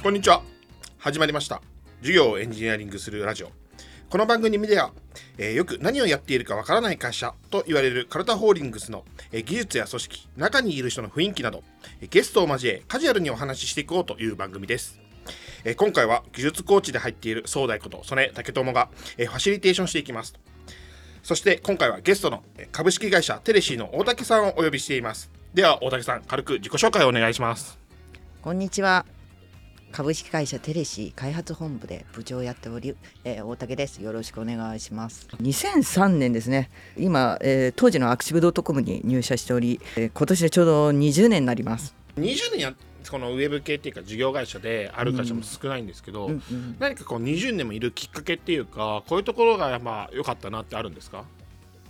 こんにちは。始まりました。授業をエンジニアリングするラジオ。この番組では、えー、よく何をやっているかわからない会社と言われるカルタホールディングスの、えー、技術や組織中にいる人の雰囲気など、えー、ゲストを交えカジュアルにお話ししていこうという番組です。え今回は技術コーチで入っている総大こと曽根武智が、えファシリテーションしていきます。そして今回はゲストの株式会社テレシーの大竹さんをお呼びしています。では大竹さん軽く自己紹介をお願いします。こんにちは。株式会社テレシー開発本部で部長をやっており、えー、大竹です。よろしくお願いします。2003年ですね。今、えー、当時のアクシブドットコムに入社しており、えー、今年でちょうど20年になります。20年やこのウェブ系っていうか事業会社である会社も少ないんですけど、うんうんうん、何かこう20年もいるきっかけっていうかこういうところがやっぱ良かったなってあるんですか？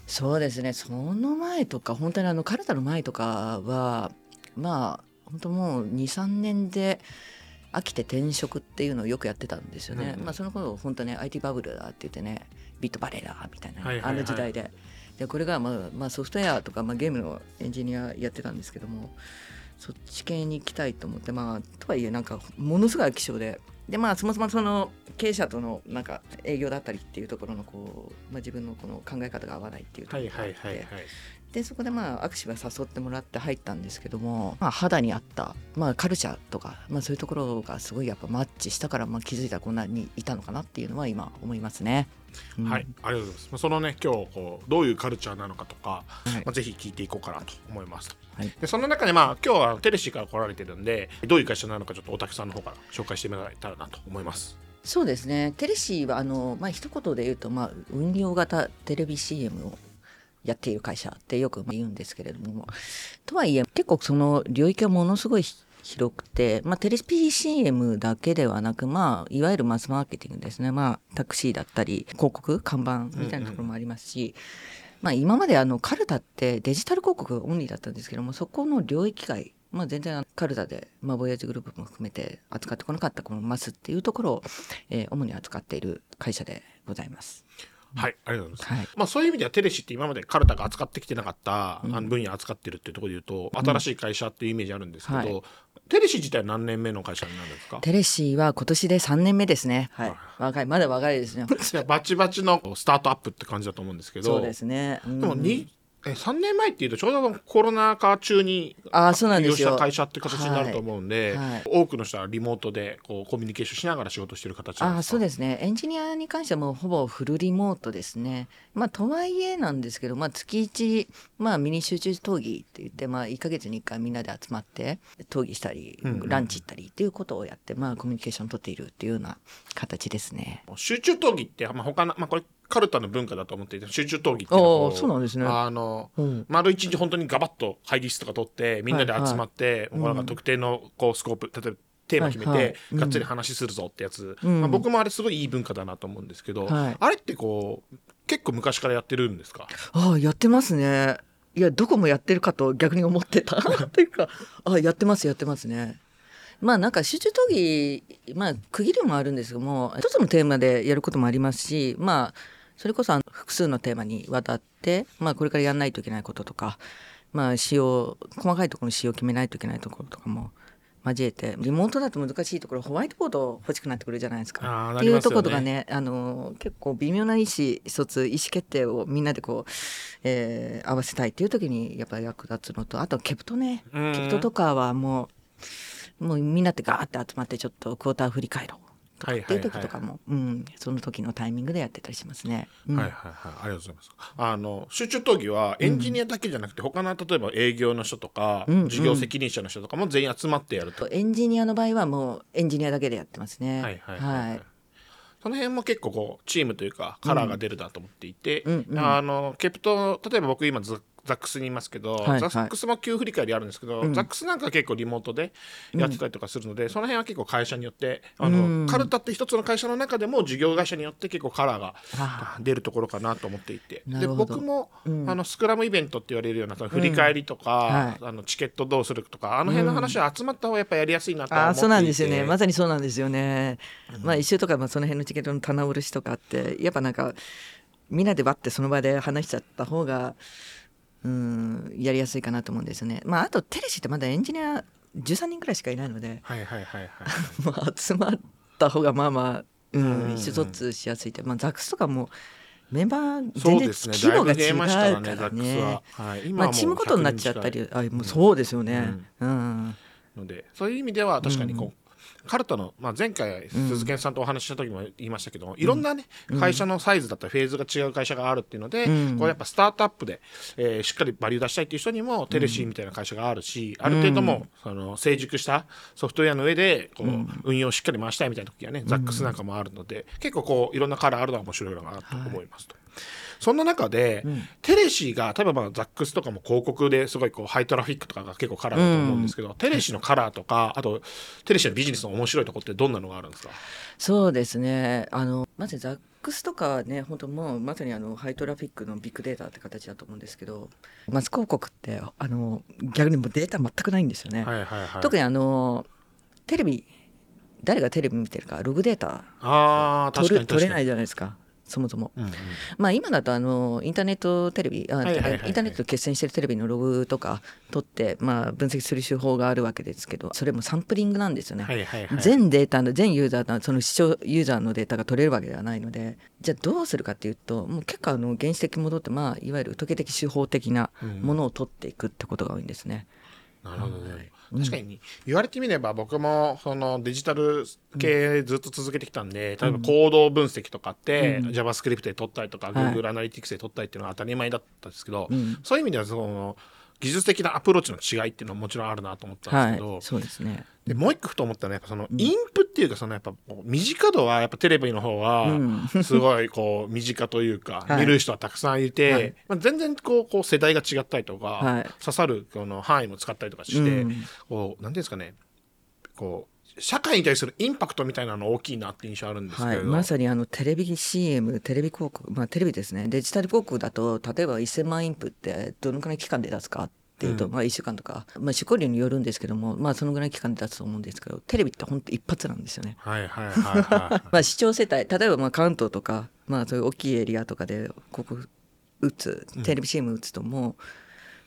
そうですね。その前とか本当にあのカルタの前とかはまあ本当もう23年で飽きて転職っていうのをよくやってたんですよね、うん、まあ、その頃本当ね IT バブルだって言ってねビットバレーだみたいな、あの時代で。でこれが、まあまあ、ソフトウェアとか、まあ、ゲームのエンジニアやってたんですけどもそっち系に行きたいと思ってまあとはいえなんかものすごい飽き性で。でまあそもそもその経営者とのなんか営業だったりっていうところのこう、まあ、自分のこの考え方が合わないっていうところがあって、はいはいはいはい、でそこでまあ握手は誘ってもらって入ったんですけども、まあ、肌に合った、まあ、カルチャーとか、まあ、そういうところがすごいやっぱマッチしたから、まあ、気づいたらこんなにいたのかなっていうのは今思いますね。うん、はいありがとうございます。そのね今日こうどういうカルチャーなのかとか、はい、まあ、ぜひ聞いていこうかなと思います。はい、でその中でまあ今日はテレシーから来られてるんでどういう会社なのかちょっと大竹さんの方から紹介してもらえたらなと思います。そうですねテレシーはあの、まあ一言で言うと、まあ、運用型テレビ CM をやっている会社ってよく言うんですけれどもとはいえ結構その領域はものすごい広くて、まあ、テレビ CM だけではなく、まあ、いわゆるマスマーケティングですね、まあ、タクシーだったり広告看板みたいなところもありますし、うんうん、まあ、今まであのカルタってデジタル広告オンリーだったんですけどもそこの領域外まあ、全然カルタで、まあ、ボヤジグループも含めて扱ってこなかったこのマスっていうところを、えー、主に扱っている会社でございます。はい、ありがとうございます。はい、まあそういう意味ではテレシって今までカルタが扱ってきてなかった、うん、あの分野扱ってるっていうところで言うと、新しい会社っていうイメージあるんですけど、うんはい、テレシ自体何年目の会社になるんですか？テレシは今年で3年目ですね。はい。若い、まだ若いですね。バチバチのスタートアップって感じだと思うんですけど。そうですね。うん、でもにえ3年前っていうとちょうどコロナ禍中にあそうなんですよ。会社って形になると思うんで、はい。はい、多くの人はリモートでこうコミュニケーションしながら仕事してる形あそうですね。エンジニアに関してはもうほぼフルリモートですね。まあとはいえなんですけど、まあ、月1、まあ、ミニ集中討議って言って、まあ、1か月に1回みんなで集まって討議したり、うんうん、ランチ行ったりっていうことをやって、まあ、コミュニケーションを取っているっていうような形ですね。集中討議って、まあ、他の、まあ、これカルタの文化だと思っていて集中討議っていうのそうなんですね。あの、うん、丸一日本当にガバッとハイリストとか取ってみんなで集まって、はい。はい、なんか特定のこうスコープ例えばテーマ決めて、はいはい。がっつり話するぞってやつ、うん、まあ、僕もあれすごいいい文化だなと思うんですけど、はい、あれってこう結構昔からやってるんですか？ああやってますね。いやどこもやってるかと逆に思ってた。っていうかあやってますやってますね。まあなんか集中討議まあ区切りもあるんですけども一つのテーマでやることもありますしまあそれこそ複数のテーマにわたって、まあ、これからやらないといけないこととか、まあ、使用細かいところの使用を決めないといけないところとかも交えてリモートだと難しいところホワイトボード欲しくなってくるじゃないですか。っていうところがねあの結構微妙な意思疎通意思決定をみんなでこう、えー、合わせたいっていう時にやっぱり役立つのとあとケプトね。ケプトとかはもうもうみんなでガーって集まってちょっとクォーター振り返ろうっていう時とかも、うん、その時のタイミングでやってたりしますね。うん、はいはいはい、ありがとうございます。あの集中討議はエンジニアだけじゃなくて、うん、他の例えば営業の人とか、うんうん、事業責任者の人とかも全員集まってやると。エンジニアの場合はもうエンジニアだけでやってますね。はいはいはい、はい、その辺も結構こうチームというかカラーが出るなと思っていて、うんうん。うん、あのケプト例えば僕今ずザックスにいますけど、はいはい、ザックスも急振り返りあるんですけど、うん、ザックスなんか結構リモートでやってたりとかするので、うん、その辺は結構会社によってあの、うん、カルタって一つの会社の中でも事業会社によって結構カラーが出るところかなと思っていて。で僕も、あのスクラムイベントって言われるようなその振り返りとか、はい、あのチケットどうするとかあの辺の話は集まった方がやっぱやりやすいなと思っていて、そうなんですよね。まさにそうなんですよね。まあ一周とか、まあ、その辺のチケットの棚卸しとかってやっぱなんかみんなでバッてその場で話しちゃった方がうんやりやすいかなと思うんですよね。まあ、あとテレシってまだエンジニア13人ぐらいしかいないのではいはいはいはい まあ集まった方がまあまあ、うんうんうん意思疎通しやすいって、まあ、ザックスとかもメンバー全然規模が違うからね。ね。はい、今まあ、チームごとになっちゃったり、あもうそうですよね。うん、のでそういう意味では確かにこう、カルタの、まあ、前回うん。鈴木さんとお話しした時も言いましたけど、いろんなね会社のサイズだったりフェーズが違う会社があるっていうので、うん。こうやっぱスタートアップで、えーしっかりバリュー出したいっていう人にもテレシーみたいな会社があるし、ある程度もその成熟したソフトウェアの上でこう、運用をしっかり回したいみたいな時はね、ザックスなんかもあるので結構こういろんなカラーあるのは面白いのかなと思いますと。そんな中で、テレシーが例えばまあザックスとかも広告ですごいこうハイトラフィックとかが結構カラーだと思うんですけど、テレシーのカラーとかあとテレシーのビジネスの面白いところってどんなのがあるんですか？そうですね。あのまずザックスとかはね本当もうまさにあのハイトラフィックのビッグデータって形だと思うんですけどマス広告ってあの逆にもうデータ全くないんですよね。はいはいはい。特にあのテレビ誰がテレビ見てるかログデータあ取取れないじゃないですかそもそも。うんうんまあ今だとあのインターネットテレビあはいはいインターネットと決戦してるテレビのログとか取ってまあ分析する手法があるわけですけどそれもサンプリングなんですよね。はいはいはい全データの全ユーザーのその視聴ユーザーのデータが取れるわけではないのでじゃあどうするかっていうともう結構あの原始的戻ってまあいわゆる時計的手法的なものを取っていくってことが多いんですね。なるほどね。確かに。言われてみれば僕もそのデジタル系ずっと続けてきたんで、例えば行動分析とかって、JavaScript で取ったりとか、はい。Google Analytics で取ったりっていうのは当たり前だったんですけど、ん。そういう意味ではその技術的なアプローチの違いっていうのはもちろんあるなと思ったんですけど、はい、そうですね。でもう一個ふと思ったのはやっぱそのインプっていうかそのやっぱ身近度はやっぱテレビの方はうすごいこう身近というか はい。見る人はたくさんいて、はい。まあ、全然こうこう世代が違ったりとか、はい。刺さるこの範囲も使ったりとかして、うん。こうなんていうんですかねこう社会に対するインパクトみたいなの大きいなって印象あるんですけはい、まさにあのテレビ CM テレビ広告まあテレビですね。デジタル広告だと例えば1000万インプってどのくらい期間で出すかっていうと、うん。まあ1週間とか、まあ、出稿量によるんですけどもまあそのぐらい期間で出すと思うんですけどテレビって本当一発なんですよね。はいはいはいはい まあ、視聴世帯例えばまあ関東とか、まあ、そういう大きいエリアとかでここ打つテレビ CM 打つともう、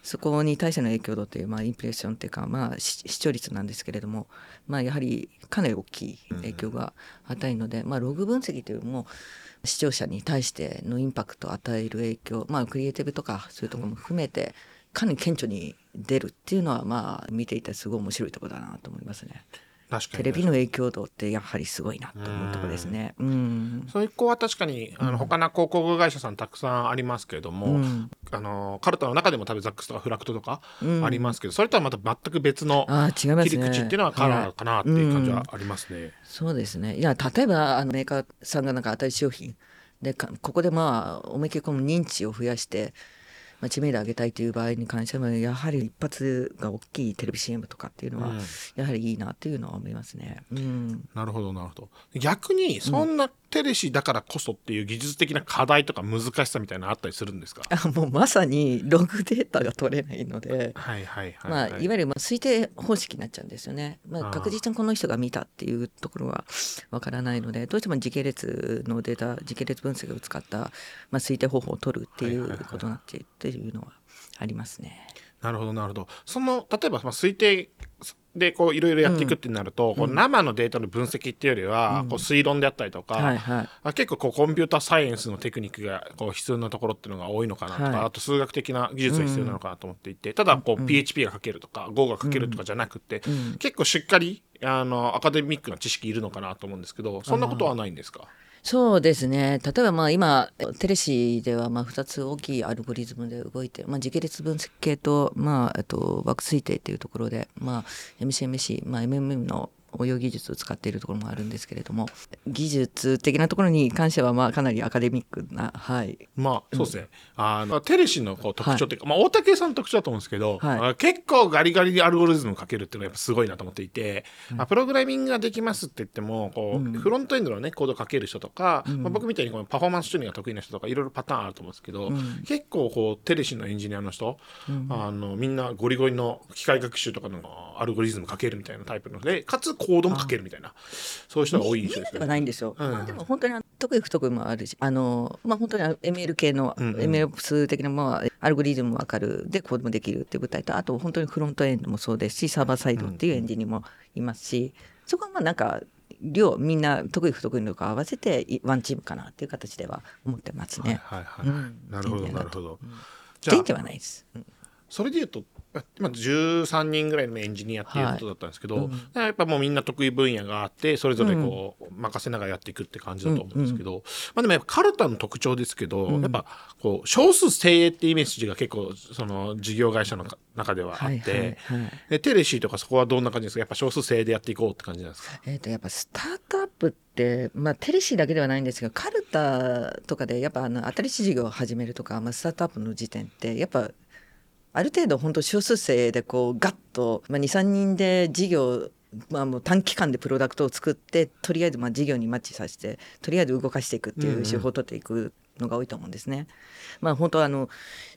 そこに対しての影響度という、まあ、インプレッションというか、まあ、視聴率なんですけれども、まあ、やはりかなり大きい影響が与えるので、まあ、ログ分析というよりも視聴者に対してのインパクトを与える影響、まあ、クリエイティブとかそういうところも含めてかなり顕著に出るっていうのは、まあ、見ていてすごい面白いところだなと思いますね。テレビの影響度ってやはりすごいなと思うところですね。うん。そういう子は確かにあの他の広告会社さんたくさんありますけれども、うん。あのカルタの中でも多分ザックスとかフラクトとかうん。ありますけど、それとはまた全く別の切り口っていうのはカラーかなっていう感じはありますね。そうですね。いや例えばあのメーカーさんがなんか新しい商品でかここでまあ思いっきりこの認知を増やして、まあ、知名度上げたいという場合に関してはやはり一発が大きいテレビ CM とかっていうのは、うん。やはりいいなっていうのは思いますね。うん、なるほどなるほど。逆にそんなテレシだからこそっていう技術的な課題とか難しさみたいなのあったりするんですか、あもうまさにログデータが取れないので。はいはいはい、まあ、いわゆるまあ推定方式になっちゃうんですよね。まあ、確実にこの人が見たっていうところはわからないのでどうしても時系列のデータ時系列分析を使った、まあ、推定方法を取るっていうことになっていていうのはありますね。なるほどなるほど。その例えばまあ推定でこういろいろやっていくってなると、こう生のデータの分析っていうよりは、こう推論であったりとか、はいはい。あ結構こうコンピューターサイエンスのテクニックがこう必要なところっていうのが多いのかなとか、はい。あと数学的な技術が必要なのかなと思っていて、ただこう PHP が書けるとか Go が書けるとかじゃなくて、ん。結構しっかりあのアカデミックな知識いるのかなと思うんですけどそんなことはないんですか？そうですね。例えばまあ今テレシーではまあ2つ大きいアルゴリズムで動いて、まあ、時系列分析系と,、まあ、えっと枠推定っていうところで、まあ、MCMC、まあ、MMM の応用技術を使っているところもあるんですけれども技術的なところに関してはまあかなりアカデミックな、はい、まあそうですね、あのテレシのこう特徴っていうか、まあ、大竹さんの特徴だと思うんですけど、はい。あ結構ガリガリにアルゴリズムをかけるっていうのはやっぱすごいなと思っていて、まあプログラミングができますって言ってもこう、フロントエンドのねコードをかける人とか、まあ、僕みたいにこのパフォーマンスチューニングが得意な人とかいろいろパターンあると思うんですけど、結構こうテレシのエンジニアの人、あのみんなゴリゴリの機械学習とかのアルゴリズムかけるみたいなタイプのでかつコードもかけるみたいな。そういう人が多い印象ですね。ではないんですよ、うん。まあでも本当に得意不得意もあるしあのまあ本当に ML 系の、うんうん。ML 的なまあアルゴリズムわかる。でコードもできるっていう舞台とあと本当にフロントエンドもそうですしサーバーサイドっていうエンジニアもいますし、そこはまあなんか両みんな得意不得意のとこ合わせていワンチームかなっていう形では思ってますはいね。はいはい、うん。なるほどなるほど、全然はないです。うん。それでいうと今13人ぐらいのエンジニアっていうことだったんですけど、やっぱもうみんな得意分野があってそれぞれこう任せながらやっていくって感じだと思うんですけど、まあでもやっぱカルタの特徴ですけど、やっぱこう少数精鋭ってイメージが結構その事業会社の中ではあって、はいはいはい。でテレシーとかそこはどんな感じですか？やっぱ少数精鋭でやっていこうって感じなんですか？えー、とやっぱスタートアップって、まあ、テレシーだけではないんですけどカルタとかでやっぱあの新しい事業を始めるとか、まあ、スタートアップの時点ってやっぱある程度本当少数生でこうガッと、まあ、23人で事業まあ、もう短期間でプロダクトを作ってとりあえずまあ事業にマッチさせてとりあえず動かしていくっていう手法を取っていくのが多いと思うんですね。まあ本当あの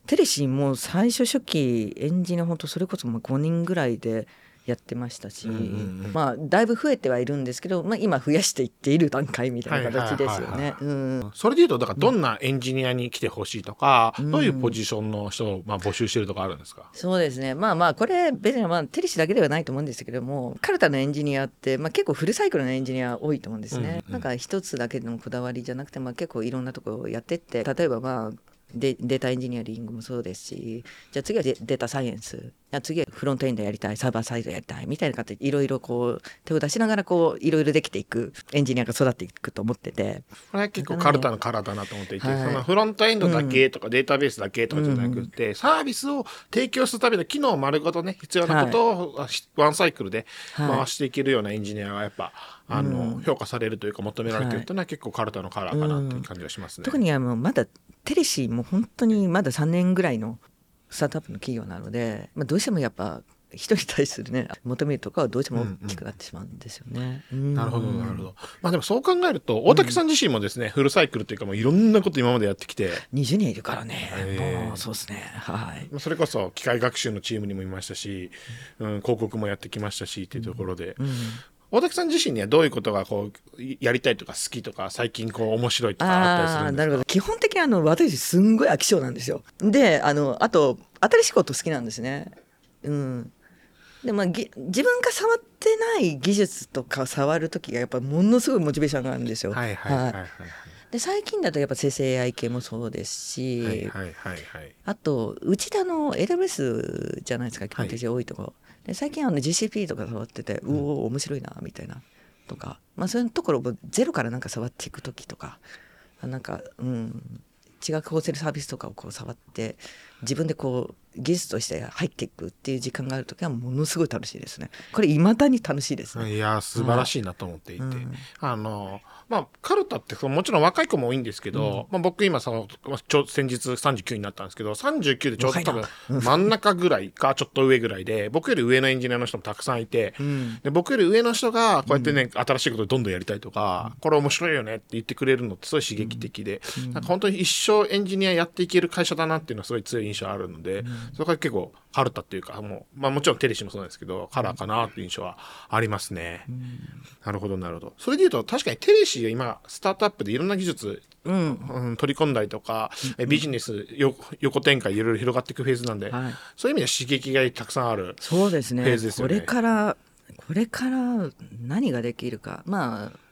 テレシーも最初初期エンジニア本当それこそまあ5人ぐらいでやってましたし、うんうんうん。まあだいぶ増えてはいるんですけど、まあ、今増やしていっている段階みたいな形ですよね。うんそれでいうとだからどんなエンジニアに来てほしいとか、うん。どういうポジションの人をまあ募集してるとかあるんですか、そうですね。まあまあこれ別にまあテレシだけではないと思うんですけどもカルタのエンジニアって、まあ、結構フルサイクルのエンジニア多いと思うんですね、うんうんなんか一つだけのこだわりじゃなくて、まあ、結構いろんなところをやってって例えばまあデデータエンジニアリングもそうですしじゃあ次はデデータサイエンスじゃあ次はフロントエンドやりたいサーバーサイドやりたいみたいな形でいろいろこう手を出しながらこういろいろできていくエンジニアが育っていくと思ってて。これは結構カルタのカラーだなと思っていて、はい。そのフロントエンドだけとかデータベースだけとかじゃなくて、サービスを提供するための機能を丸ごとね必要なことをあしワンサイクルではい。回していけるようなエンジニアがやっぱ、あの評価されるというか求められてるっていうのは結構カルタのカラーかなっていう感じがしますね。特にあのまだテレシーも本当にまだ3年ぐらいのスタートアップの企業なので、まあ、どうしてもやっぱ人に対するね求めるとかはどうしても大きくなってしまうんですよね。うん。なるほどなるほど。まあでもそう考えると大竹さん自身もですね、フルサイクルというかもういろんなこと今までやってきて、20人いるからね、へーもうそうですね。はい。まあそれこそ機械学習のチームにもいましたし、うん、広告もやってきましたしっていうところで、大竹さん自身にはどういうことがこういやりたいとか好きとか最近こう面白いとかあったりすあるんですか？あなるほど。基本的にあの私すんごい飽き性なんですよ。であのあと新しいこと好きなんですね。うん。でまあぎ自分が触ってない技術とか触る時がやっぱりものすごいモチベーションがあるんですよ。はいはいはいはいはい。で最近だとやっぱ生成 AI 系もそうですし、はいはいはいはい。あとうちであの AWS じゃないですか基本的に多いとこ。ろ、で最近あの GCP とか触ってて、うお面白いなみたいな。とかまあそういうところもゼロからなんか触っていく時とかあなんかうん違うコーセルサービスとかをこう触って自分でこう技術として入っていくっていう時間がある時はものすごい楽しいですね。これ未だに楽しいですね、いや素晴らしいなと思っていて、うん。あのまあカルタってそのもちろん若い子も多いんですけど、まあ、僕今そのまあちょ先日39になったんですけど39でちょうど多分真ん中ぐらいかちょっと上ぐらいで僕より上のエンジニアの人もたくさんいて、ん。で僕より上の人がこうやってね、新しいことをどんどんやりたいとか、これ面白いよねって言ってくれるのってすごい刺激的で、なんか本当に一生エンジニアやっていける会社だなっていうのはすごい強い印象あるので、それから結構カルタっていうかもう、まあ、もちろんテレシもそうなんですけどカラーかなっていう印象はありますね。なるほどなるほど。それでいうと確かにテレシーが今スタートアップでいろんな技術、うん。うん取り込んだりとか、えビジネスよ横展開いろいろ広がっていくフェーズなんで、はい。そういう意味では刺激がたくさんある。そうですね。フェーズですよね。これからこれから何ができるか。まあ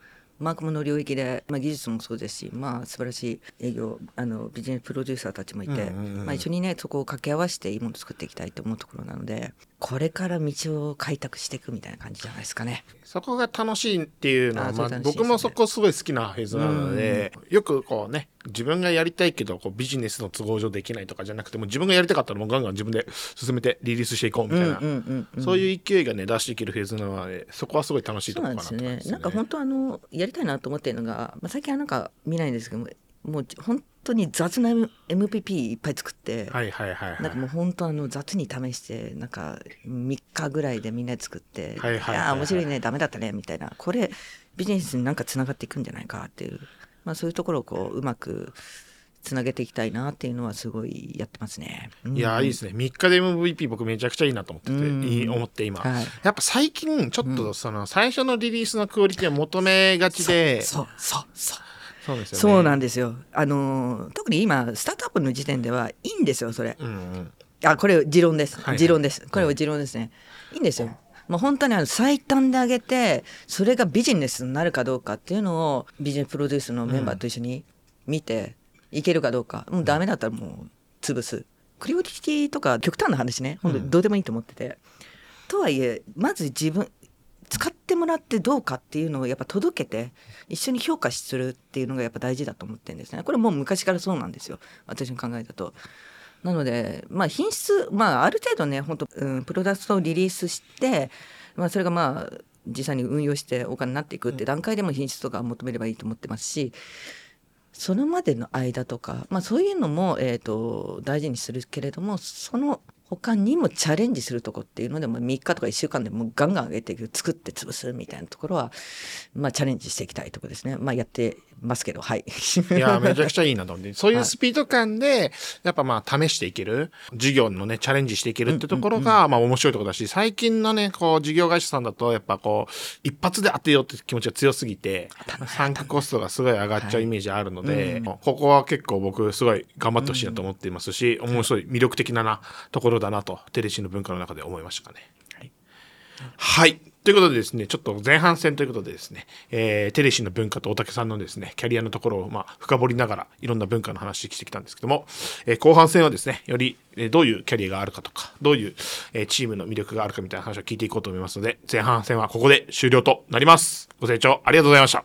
マークモの領域で、まあ、技術もそうですし、まあ素晴らしい営業あのビジネスプロデューサーたちもいて、まあ、一緒にねそこを掛け合わせていいものを作っていきたいと思うところなのでこれから道を開拓していくみたいな感じじゃないですかね。そこが楽しいっていうのは、あまあ、僕もそこすごい好きなフェーズなので、よくこうね、自分がやりたいけど、こうビジネスの都合上できないとかじゃなくても、自分がやりたかったらもうガンガン自分で進めてリリースしていこうみたいな、うんうんうんうん。そういう勢いがね、出していけるフェーズなので、そこはすごい楽しいところかなと思いますよすね。なんか本当あのやりたいなと思ってるのが、まあ、最近はなんか見ないんですけどももう本当に雑な MPP いっぱい作って、はいはいはいはい。なんかもう本当あの雑に試してなんか3日ぐらいでみんなで作って「はいはいはいはいやー面白いねダメだったね」みたいな。これビジネスになんかつながっていくんじゃないかっていう、まあ、そういうところをこううまくつなげていきたいなっていうのはすごいやってますね。うん。いやーいいですね。3日で MVP 僕めちゃくちゃいいなと思ってて、うん。いい思って今、はい。やっぱ最近ちょっとその最初のリリースのクオリティを求めがちで、そうそうそうそう。ですよね。そうなんですよ。あの特に今スタートアップの時点ではいいんですよそれ。うんうん。あこれ持論です、はいはい。持論です。これは持論ですね、いいんですよもう本当にあの最短で上げてそれがビジネスになるかどうかっていうのをビジネスプロデュースのメンバーと一緒に見て、いけるかどうか。もうダメだったらもう潰す。クリオリティとか極端な話ね。本当にどうでもいいと思ってて、とはいえまず自分使ってもらってどうかっていうのをやっぱ届けて一緒に評価するっていうのがやっぱ大事だと思ってるんですね。これもう昔からそうなんですよ。私の考えだと。なので、まあ、品質、まあ、ある程度ね本当、うん、プロダクトをリリースして、まあ、それがまあ実際に運用してお金になっていくって段階でも品質とか求めればいいと思ってますしそのまでの間とか、まあ、そういうのも、えー、と大事にするけれどもその他にもチャレンジするとこっていうのでも3日とか1週間でもうガンガン上げていく作って潰すみたいなところは、まあ、チャレンジしていきたいところですね。まあ、やってますけどはい。いや、めちゃくちゃいいなと思って。そういうスピード感で、やっぱまあ試していける、事業のね、チャレンジしていけるってところが、まあ面白いところだし、最近のね、こう、事業会社さんだと、やっぱこう、一発で当てようって気持ちが強すぎて、サンクコストがすごい上がっちゃうイメージあるので、ここは結構僕、すごい頑張ってほしいなと思っていますし、面白い、魅力的ななところだなと、テレシの文化の中で思いましたかね。はい。ということでですね、ちょっと前半戦ということでですね、えーテレシの文化と大竹さんのですね、キャリアのところを、まあ、深掘りながら、いろんな文化の話してきたんですけども、えー後半戦はですね、より、えーどういうキャリアがあるかとか、どういう、えーチームの魅力があるかみたいな話を聞いていこうと思いますので、前半戦はここで終了となります。ご清聴ありがとうございました。